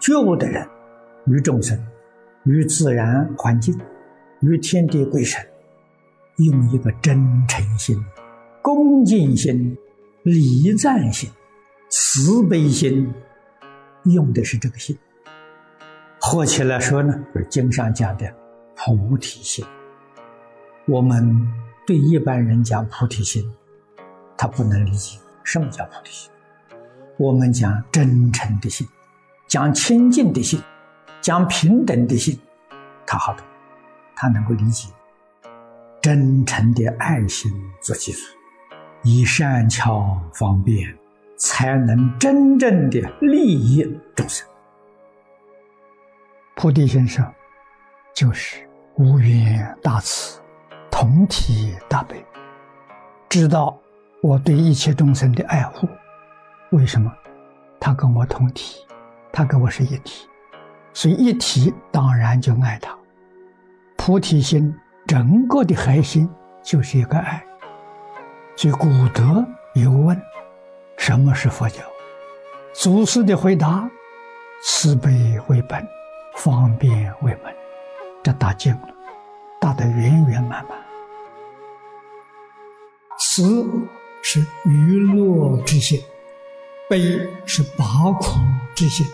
觉悟的人与众生与自然环境与天地鬼神用一个真诚心恭敬心礼赞心慈悲心用的是这个心。合起来说呢就是经上讲的菩提心。我们对一般人讲菩提心他不能理解。什么叫菩提心。我们讲真诚的心，讲清净的心，讲平等的心，他好懂，他能够理解。真诚的爱心做基础，以善巧方便，才能真正的利益众生。菩提心上，就是无缘大慈，同体大悲，知道我对一切众生的爱护。为什么？他跟我同体，他跟我是一体，所以一体当然就爱他。菩提心整个的核心就是一个爱。所以古德有问：什么是佛教？祖师的回答：慈悲为本，方便为门。这大净了，大的圆圆满满。慈是娱乐之心。悲是拔苦之心，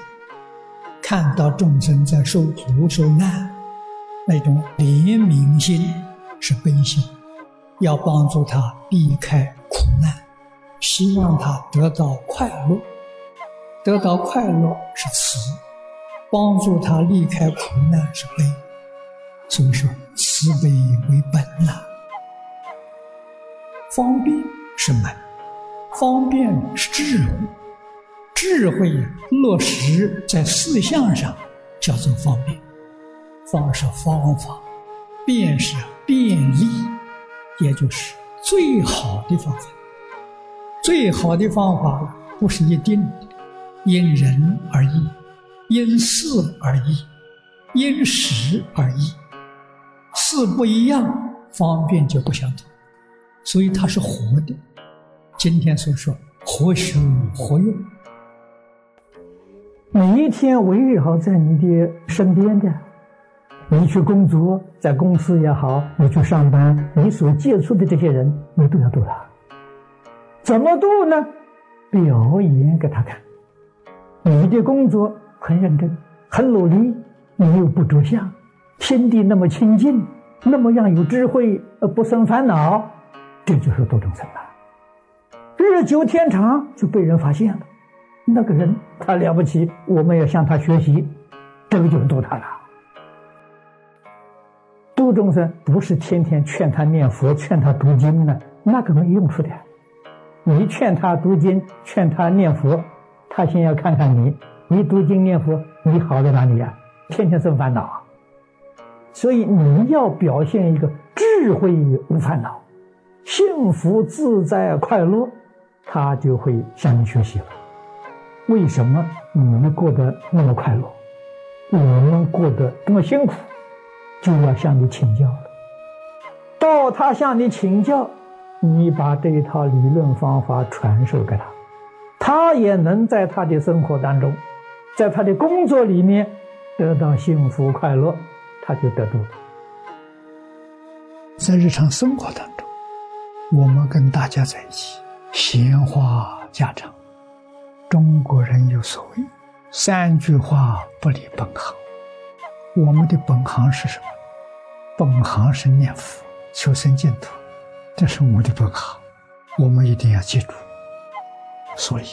看到众生在受苦受难，那种怜悯心是悲心，要帮助他避开苦难，希望他得到快乐，得到快乐是慈，帮助他离开苦难是悲，所以说慈悲为本呐。方便是门，方便是智慧。智慧落实在事项上，叫做方便。方是方法，便是便利，也就是最好的方法。最好的方法不是一定的，因人而异，因事而异，因时而异。事不一样，方便就不相同。所以它是活的。今天所说，活学活用。每一天围绕在你的身边的，你去工作，在公司也好，你去上班，你所接触的这些人，你都要度他。怎么度呢？表演给他看。你的工作很认真，很努力，你又不着相，天地那么清净，那么样有智慧，而不生烦恼，这就是度众生了。日久天长，就被人发现了。那个人他了不起，我们要向他学习，这个就是度他了。度众生不是天天劝他念佛、劝他读经呢，那个没用处的。你劝他读经、劝他念佛，他先要看看你，你读经念佛，你好在哪里呀？天天生烦恼啊。所以你要表现一个智慧无烦恼、幸福自在快乐，他就会向你学习了。为什么你们过得那么快乐，我们过得这么辛苦，就要向你请教了。到他向你请教，你把这一套理论方法传授给他，他也能在他的生活当中，在他的工作里面得到幸福快乐，他就得到了。在日常生活当中，我们跟大家在一起闲话家常。中国人有所谓“三句话不离本行”，我们的本行是什么？本行是念佛、求生净土，这是我们的本行，我们一定要记住。所以，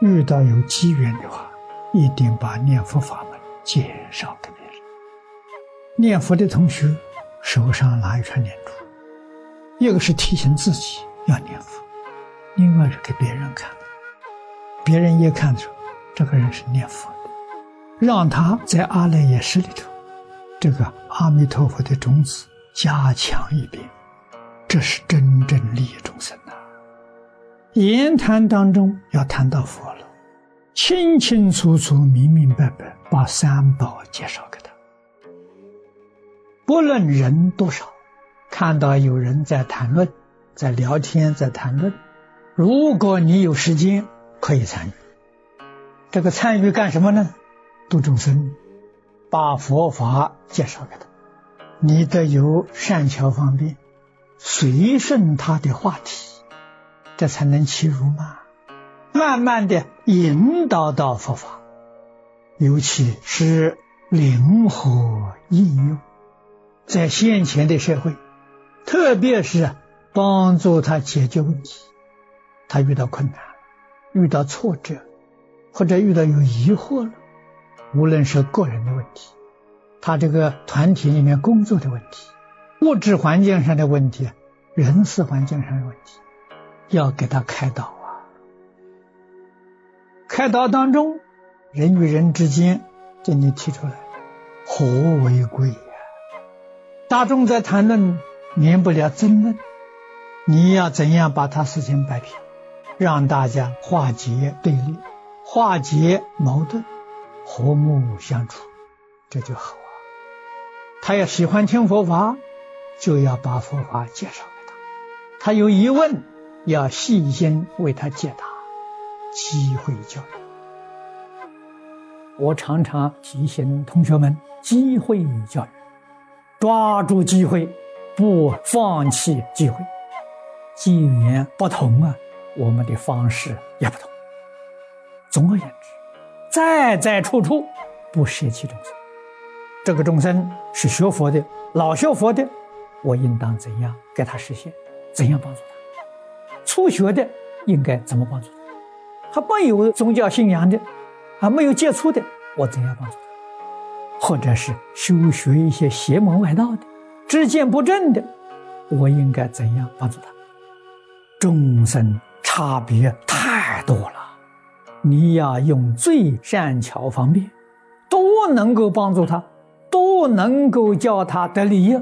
遇到有机缘的话，一定把念佛法门介绍给别人。念佛的同学手上拿一串念珠，一个是提醒自己要念佛，另外是给别人看。别人一看出这个人是念佛的，让他在阿赖耶识里头，这个阿弥陀佛的种子加强一遍，这是真正利益众生的。言谈当中要谈到佛了，清清楚楚、明明白白把三宝介绍给他。不论人多少，看到有人在谈论、在聊天、在谈论，如果你有时间。可以参与，这个参与干什么呢？度众生，把佛法介绍给他，你得有善巧方便，随顺他的话题，这才能起入嘛。慢慢的引导到佛法，尤其是灵活应用，在现前的社会，特别是帮助他解决问题，他遇到困难，遇到挫折，或者遇到有疑惑了。无论是个人的问题，他这个团体里面工作的问题，物质环境上的问题，人事环境上的问题，要给他开导啊！开导当中，人与人之间，给你提出来，和为贵呀。大众在谈论，免不了争论，你要怎样把他事情摆平，让大家化解对立，化解矛盾。和睦相处，这就好啊。他要喜欢听佛法，就要把佛法介绍给他。他有疑问，要细心为他解答。机会教育，我常常提醒同学们：机会教育，抓住机会，不放弃机会。机缘不同啊，我们的方式也不同。总而言之。在在处处不舍弃众生，这个众生是学佛的，老学佛的，我应当怎样给他实现？怎样帮助他？初学的应该怎么帮助他？还没有宗教信仰的，还没有接触的，我怎样帮助他？或者是修学一些邪门外道的，知见不正的，我应该怎样帮助他？众生差别太多了。你要用最善巧方便，都能够帮助他，都能够叫他得利益。